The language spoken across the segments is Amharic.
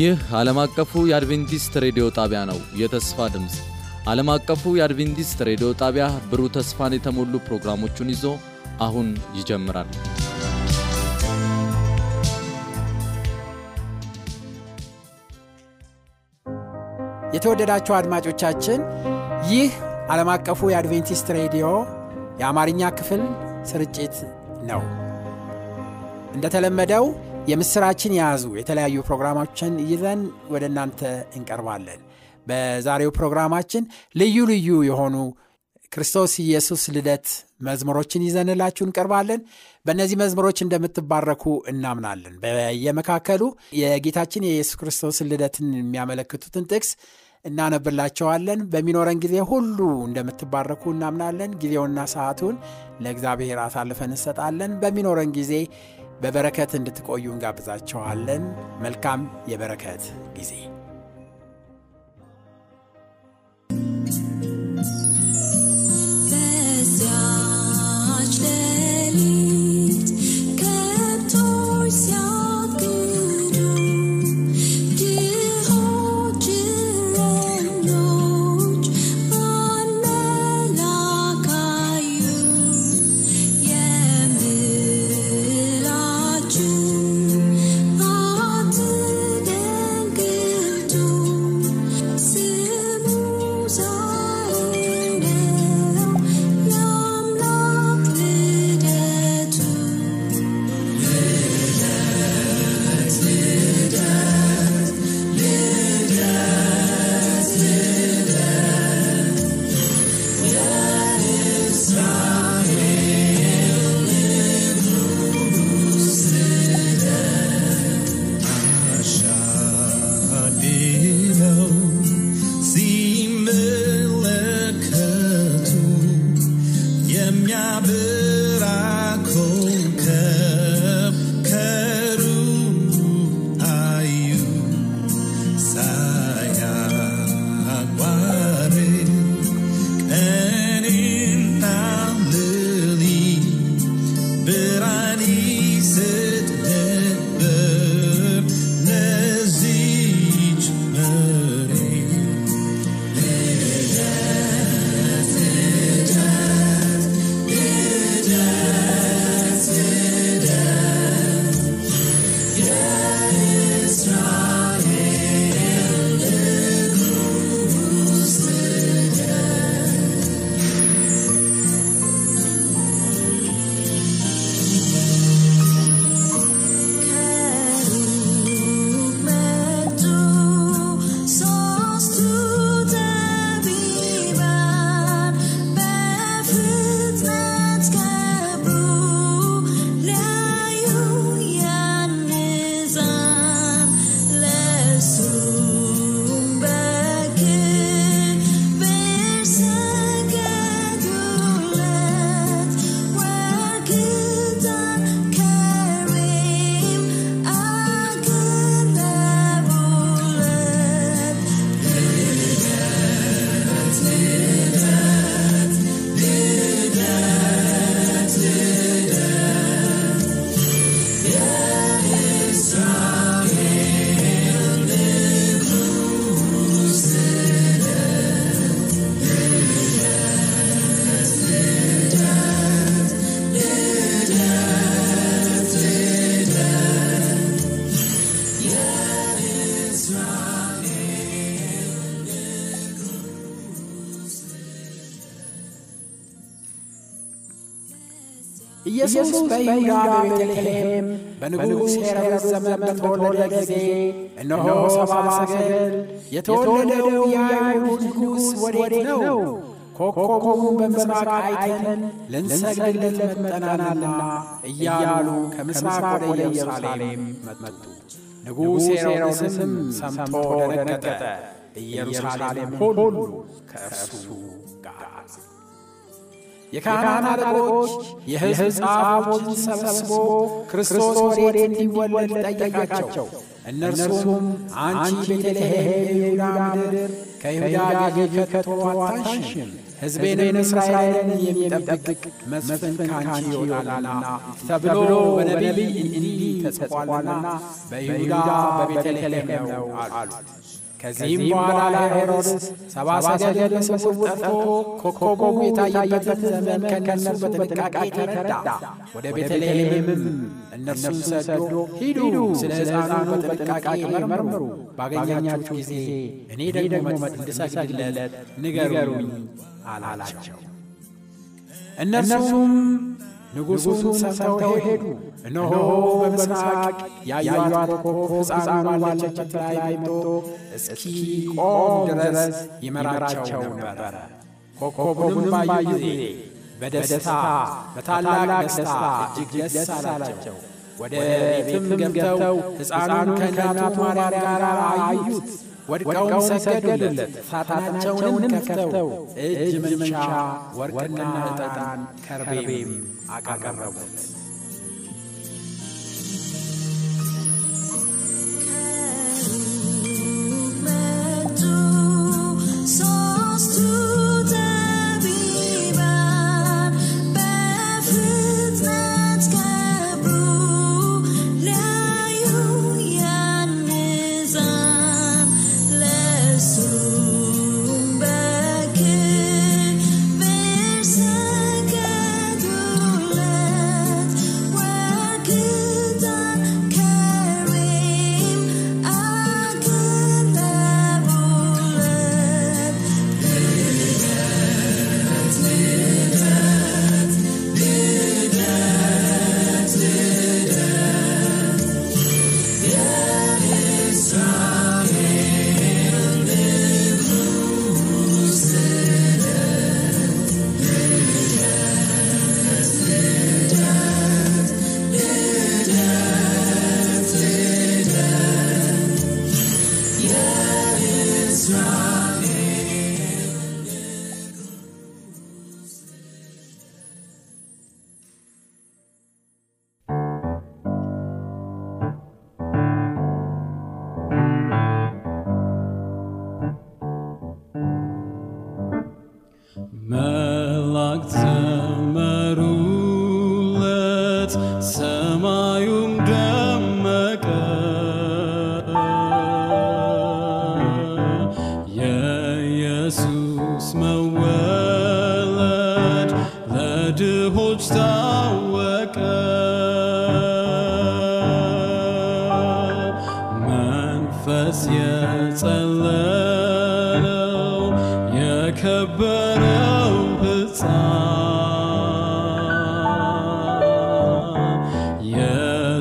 ይህ ዓለም አቀፉ የአድቬንቲስት ሬዲዮ ጣቢያ ነው። የተስፋ ድምፅ ዓለም አቀፉ የአድቬንቲስት ሬዲዮ ጣቢያ ብሩህ ተስፋን የተሞሉ ፕሮግራሞቹን ይዞ አሁን ይጀምራል። የተወደዳችሁ አድማጮቻችን ይህ ዓለም አቀፉ የአድቬንቲስት ሬዲዮ የአማርኛ ክፍል ስርጭት ነው። እንደተለመደው የምስራችን የያዙ የተለያዩ ፕሮግራሞችን ይዘን ወደ እናንተ እንቀርባለን። በዛሬው ፕሮግራማችን ልዩ ልዩ የሆኑ ክርስቶስ ኢየሱስ ልደት መዝሙሮችን ይዘንላችሁ እንቀርባለን። በእነዚህ መዝሙሮች እንደምትባረኩ እናምናለን። በየመካከሉ የጌታችን የኢየሱስ ክርስቶስን ልደትን የሚያመለክቱትን ጥቅስ እናነብላቸዋለን። በሚኖረን ጊዜ ሁሉ እንደምትባረኩ እናምናለን። ጊዜውና ሰዓቱን ለእግዚአብሔር አሳልፈን እንሰጣለን። በሚኖረን ጊዜ በበረከት እንድትቆዩ እንጋብዛቸዋለን። መልካም የበረከት ጊዜ በዚያች ሌሊት ኢየሱስ በይሁዳ በቤተልሔም በንጉሥ ሄሮድስ ዘመን በተወለደ ጊዜ እነሆ ሰብአ ሰገል የተወለደው የአይሁድ ንጉሥ ወዴት ነው? ኮከቡን በምሥራቅ አይተን ልንሰግድለት መጥተናልና እያሉ ከምሥራቅ ወደ ኢየሩሳሌም መጡ። ንጉሥ ሄሮድስም ሰምቶ ደነገጠ። ኢየሩሳሌም ሁሉ ከእርሱ የካህናት አለቆች የሕዝብ ጻፎችን ሰብስቦ ክርስቶስ ወዴት እንዲወለድ ጠየቃቸው። እነርሱም አንቺ ቤተልሔም የይሁዳ ምድር ከይሁዳ ገዥ ከቶ አታንሽም፣ ሕዝቤን እስራኤልን የሚጠብቅ መስፍን ካንቺ ይወጣልና ተብሎ በነቢይ እንዲህ ተጽፏልና በይሁዳ በቤተልሔም ነው አሉ። ከዚህም በኋላ ሄሮድስ ሰባ ሰገል በስውር ጠርቶ ኮከቡ የታየበትን ዘመን ከእነርሱ በጥንቃቄ ተረዳ። ወደ ቤተልሔምም እነርሱን ሰዶ ሂዱ፣ ስለ ሕፃኑ በጥንቃቄ መርምሩ፣ ባገኛችሁ ጊዜ እኔ ደግሞ እንድሰግድለት ንገሩኝ አላቸው። እነርሱም ንጉሡን ሰምተው ሄዱ። እነሆ በምስራቅ ያዩአት ኮከብ ሕፃኑ ባለችበት ላይ መጥቶ እስኪቆም ድረስ ይመራቸው ነበረ። ኮከቡንም ባዩ ጊዜ በደስታ በታላቅ ደስታ እጅግ ደስ አላቸው። ወደ ቤትም ገብተው ሕፃኑን ከእናቱ ማርያም ጋር አዩት። ወድቀውም ሰገዱለት። ሳጥናቸውንም ከፍተው እጅ መንሻ ወርቅና ዕጣን ከርቤም አቀረቡት። መጡ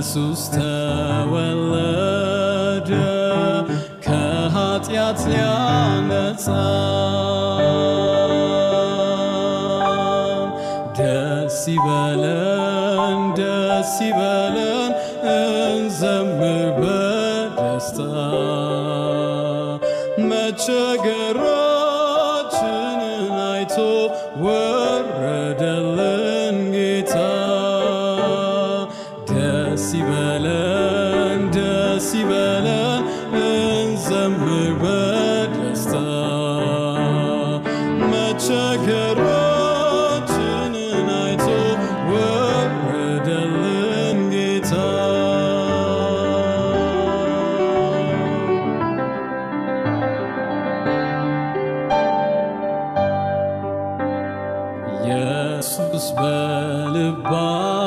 ኢየሱስ ተወለደ ከኃጢአት ሊያነጻ ኢየሱስ በልባችን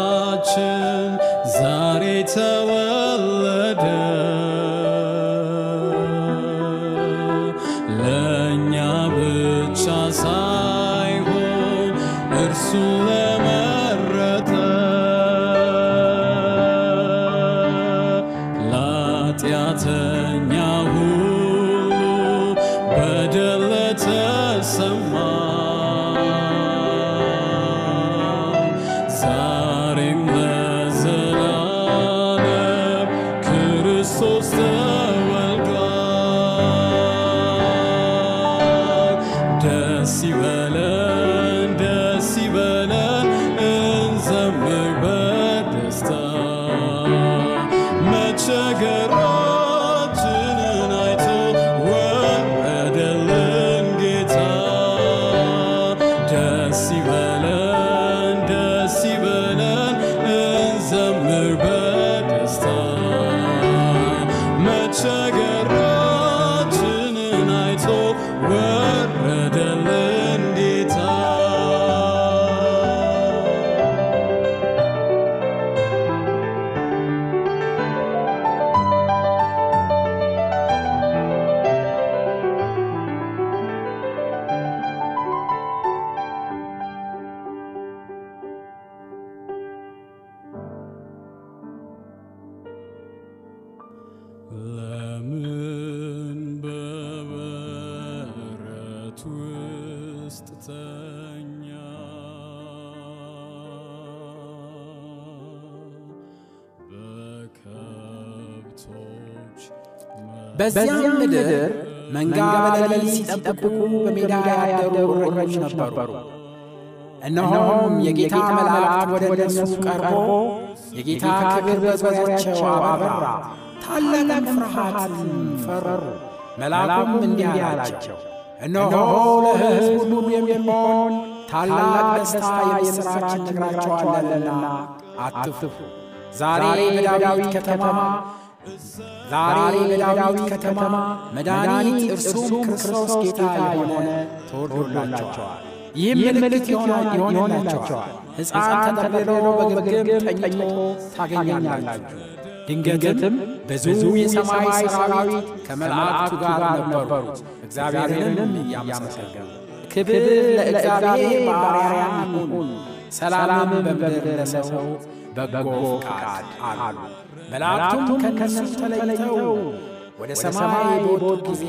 took በዚያም ምድር መንጋ በሌሊት ሲጠብቁ በሜዳ ያደሩ እረኞች ነበሩ። እነሆም የጌታ መልአክ ወደ እነርሱ ቀርቦ የጌታ ክብር በዙሪያቸው አበራ፣ ታላቅም ፍርሃትም ፈሩ። መልአኩም እንዲህ አላቸው፣ እነሆ ለሕዝብ ሁሉ የሚሆን ታላቅ ደስታ የምሥራች እነግራችኋለሁና አትፍሩ። ዛሬ በዳዊት ከተማ ዛሬ በዳዊት ከተማ መድኃኒት እርሱም ክርስቶስ ጌታ የሆነ ተወልዶላቸዋል። ይህም ምልክት ይሆንላቸዋል። ሕፃን ተጠቅልሎ በግርግም ተኝቶ ታገኛላችሁ። ድንገትም ብዙ የሰማይ ሰራዊት ከመላእክቱ ጋር ነበሩ፣ እግዚአብሔርንም እያመሰገኑ ክብር ለእግዚአብሔር በአርያም ይሁን፣ ሰላምም በምድር ለሰው በጎ ፈቃድ አሉ። መላእክቱም ከእነርሱ ተለይተው ወደ ሰማይ በወጡ ጊዜ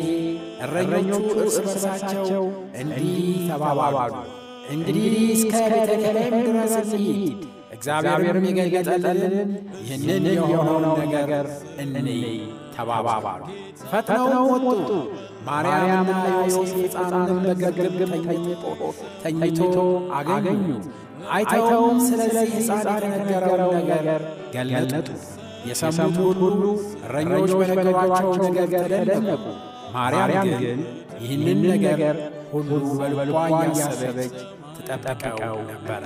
እረኞቹ እርስ በርሳቸው እንዲህ ተባባሉ፣ እንግዲህ እስከ ቤተልሔም ድረስ እንሂድ፣ እግዚአብሔርም የገለጠልን ይህንን የሆነውን ነገር እንይ ተባባሉ። ፈጥነው ወጡ። ማርያምና ዮሴፍ ሕፃኑንም በግርግም ተኝቶ አገኙ። አይተውም ስለዚህ ሕፃን የተነገረውን ነገር ገለጡ። የሰሙት ሁሉ እረኞች በነገሯቸው ነገር ተደነቁ። ማርያም ግን ይህንን ነገር ሁሉ በልቧ እያሰበች ትጠብቀው ነበረ።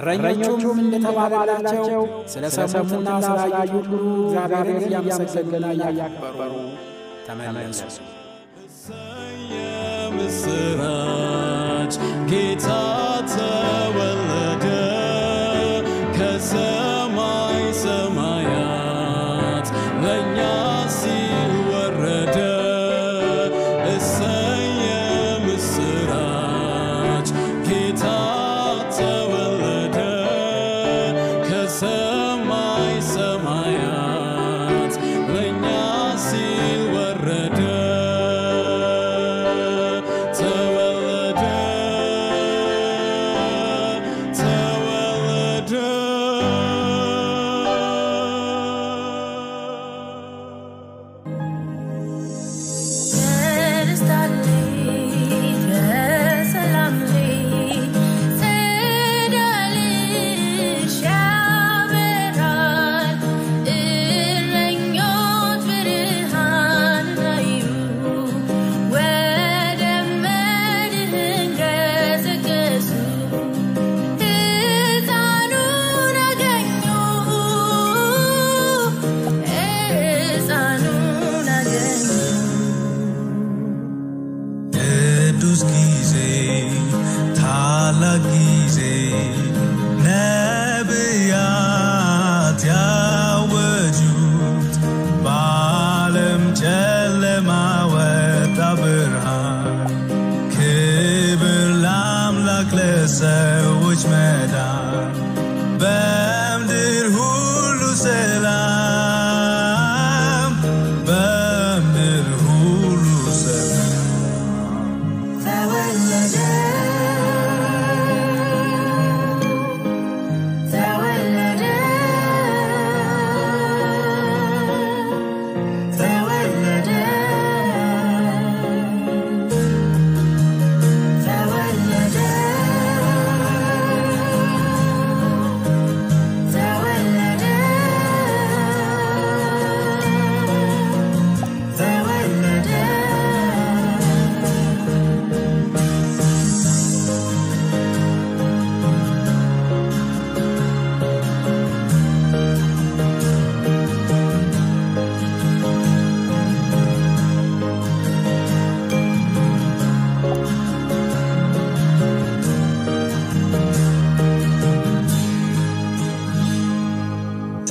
እረኞቹም እንደተባባላቸው ስለ ሰሙና ስላዩት ሁሉ እግዚአብሔርን እያመሰገኑና እያከበሩ ተመለሱ። የምስራች ጌታ ተወለደ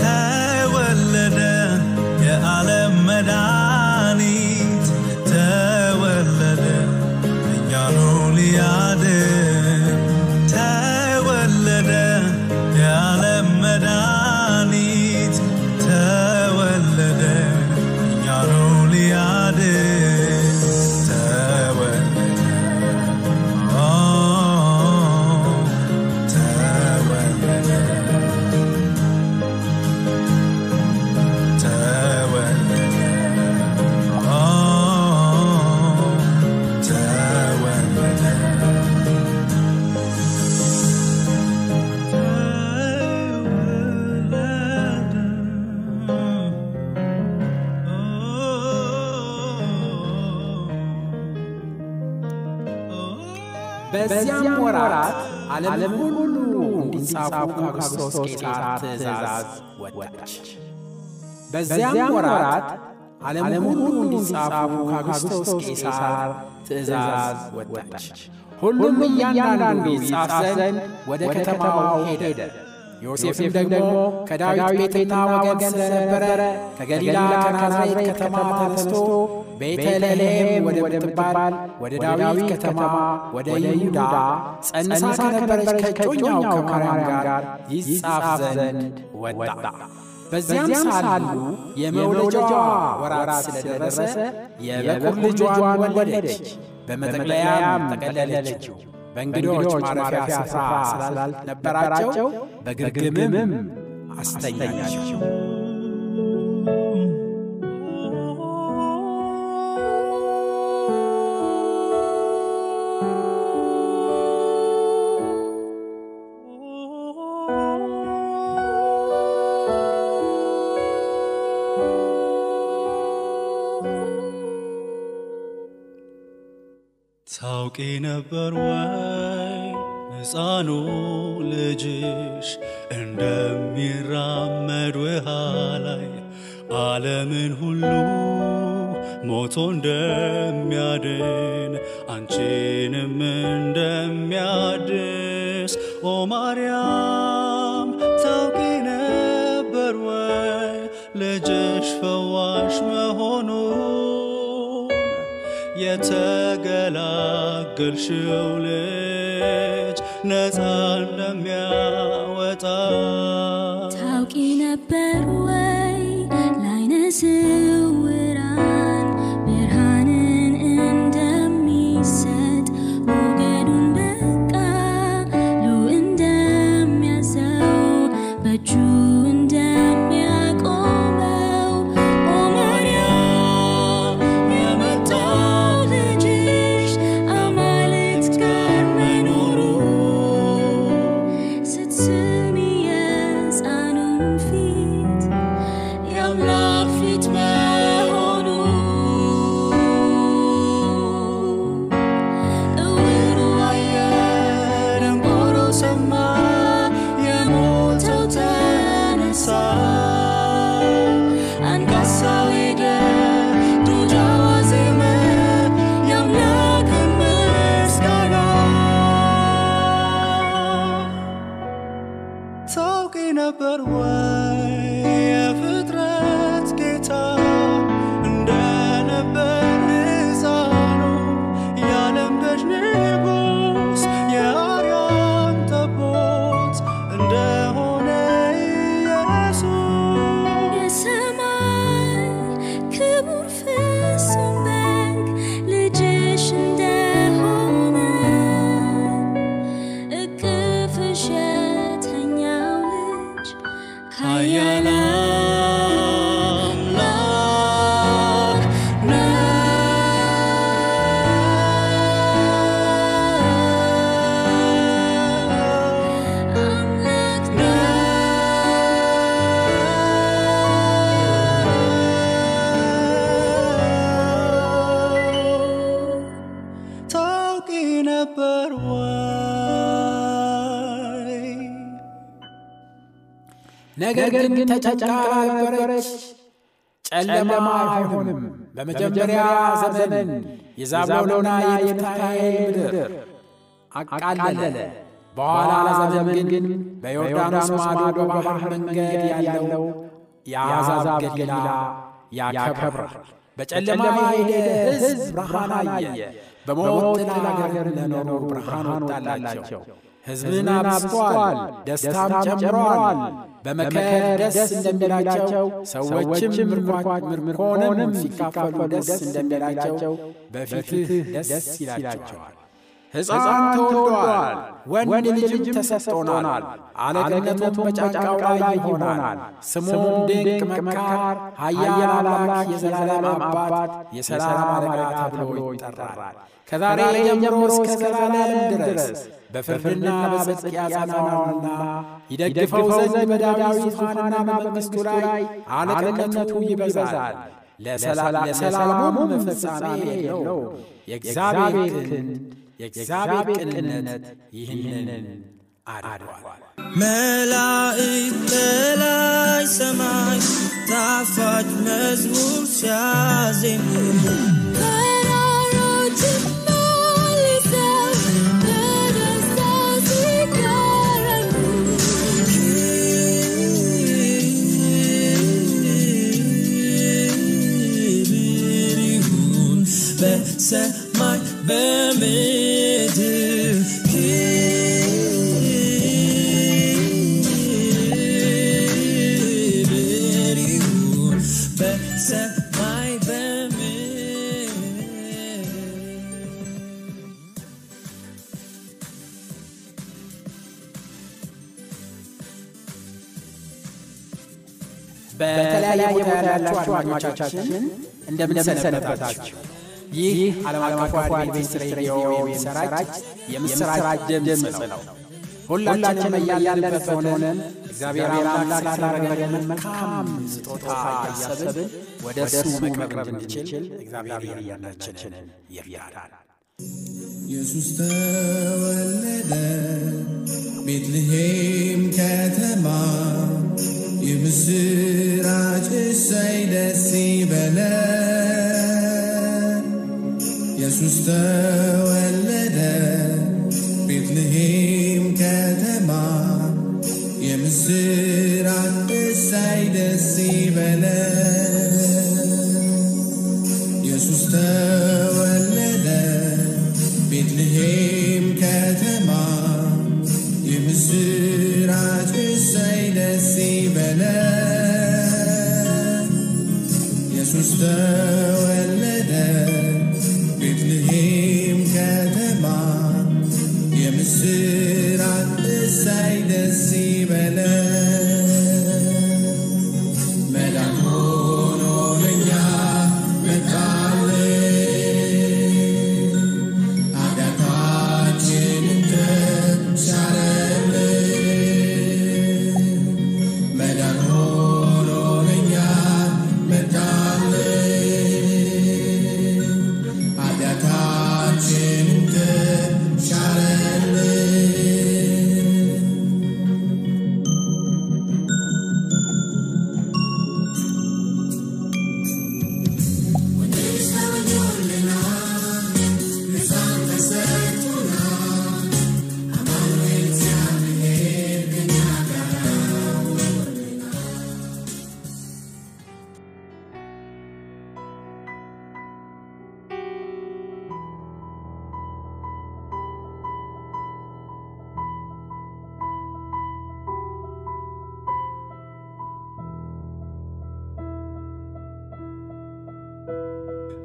time. በዚያም ወራት ዓለም ሁሉ እንዲጻፉ ከክርስቶስ ቄሳር ትእዛዝ ወጣች። በዚያም ወራት ዓለም ሁሉ እንዲጻፉ ከክርስቶስ ቄሳር ትእዛዝ ወጣች። ሁሉም እያንዳንዱ ይጻፍ ዘንድ ወደ ከተማው ሄደ። ዮሴፍም ደግሞ ከዳዊት ቤትና ወገን ስለነበረ ከገሊላ ከናዝሬት ከተማ ተነስቶ ቤተልሔም ወደምትባል ወደ ዳዊት ከተማ ወደ ይሁዳ ጸንሳ ከነበረች ከጮኛው ከማርያም ጋር ይጻፍ ዘንድ ወጣ። በዚያም ሳሉ የመውለጃዋ ወራት ስለደረሰ የበኩር ልጇን ወለደች። በመጠቅለያም ጠቀለለችው። በእንግዶች ማረፊያ ስፍራ ስላልነበራቸው በግርግምም አስተኛቸው። ታውቂ ነበር ወይ? ሕፃኑ ልጅሽ እንደሚራመድ ውሃ ላይ ዓለምን ሁሉ ሞቶ እንደሚያድን አንቺንም የተገላገልሽው ልጅ ነፃ እንደሚያወጣ። ታውቂ ነበር ወይ ለዓይነ ነገር ግን ተጨንቃ ነበረች። ጨለማ አይሆንም። በመጀመሪያ ዘመን የዛብሎንና የንፍታሌም ምድር አቃለለ። በኋላ ዘመን ግን በዮርዳኖስ ማዶ በባሕር መንገድ ያለው የአሕዛብ ገሊላ ያከብራል። በጨለማ የሄደ ሕዝብ ብርሃን አየ። በሞት ጥላ አገር ለኖሩ ብርሃን ወጣላቸው። ሕዝብን አብዝቷል፣ ደስታም ጨምረዋል። በመከር ደስ እንደሚላቸው ሰዎችም ምርኮንም ሲካፈሉ ደስ እንደሚላቸው በፊትህ ደስ ይላቸዋል። ሕፃን ተወልዷል፣ ወንድ ልጅም ተሰጥቶናል። አለቅነቱም በጫንቃው ላይ ይሆናል። ስሙም ድንቅ መካር፣ ኃያል አምላክ፣ የዘላለም አባት፣ የሰላም አለቃ ተብሎ ይጠራል። ከዛሬ ጀምሮ እስከ ዘላለም ድረስ በፍርድና በጽድቅ ያጸናዋልና ይደግፈው ዘንድ በዳዊት ዙፋንና በመንግሥቱ ላይ አለቅነቱ ይበዛል። ለሰላሙም ፍጻሜ የለው። የእግዚአብሔር ክንድ የእግዚአብሔር ቅንነት ይህንን አድርጓል። መላእክት ላይ ሰማይ ጣፋጭ መዝሙር ሲያዜሙ በሰማይ በምድር በተለያየ ቦታ ያላችሁ አድማጮቻችን እንደምንሰነበታችሁ። ይህ ዓለም አቀፉ አድቬንቲስት ሬዲዮ የሚሰራጭ የምስራች ድምፅ ነው። ሁላችንም እያለንበት ሆነን እግዚአብሔር አምላክ ስላደረገልን መልካም ስጦታ እያሰብን ወደ እርሱ መቅረብ እንድችል እግዚአብሔር እያንዳንዳችንን ይርዳል። ኢየሱስ ተወለደ ቤትልሔም ከተማ የምስራች ኢየሱስ ተወለደ ቤትልሔም ከተማ የምስራች እሰይ ደስ ይበለን ኢየሱስ ተወለደ ቤትልሔም ከተማ የምስራች እሰይ ደስ ይበለን ኢየሱስ ተወለደ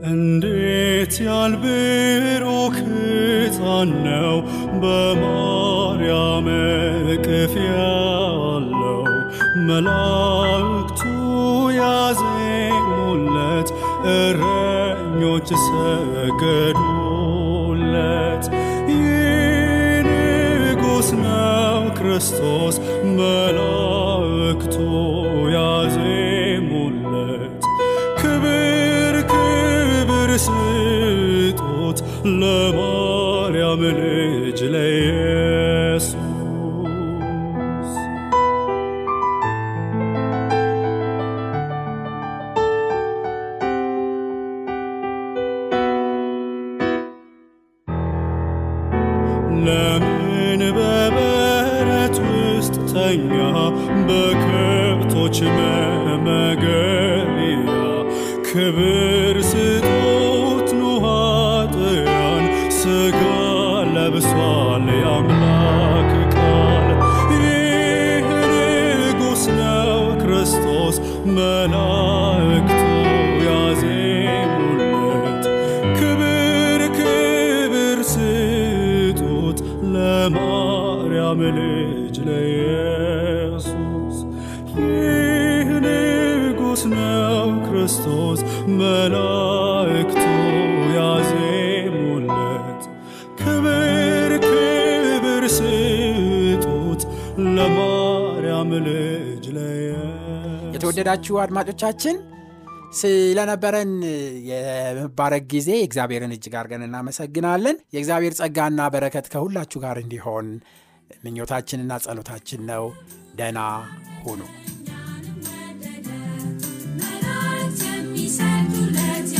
እንዴት ያልብሩክ ሕፃን ነው! በማርያም እቅፍ ያለው መላእክቱ ያዜሙለት እረኞች ሰገዱለት። ይህ ንጉሥ ነው ክርስቶስ መላእክቱ ያዜሙለት ስጡት ለማርያም ልጅ ለኢየሱስ። ለምን በበረት ውስጥ ተኛ? በከብቶች መመገቢያ ክብር የተወደዳችሁ አድማጮቻችን ስለነበረን የመባረግ ጊዜ እግዚአብሔርን እጅግ አድርገን እናመሰግናለን የእግዚአብሔር ጸጋና በረከት ከሁላችሁ ጋር እንዲሆን ምኞታችንና ጸሎታችን ነው ደና ሁኑ። የሚሰጡለት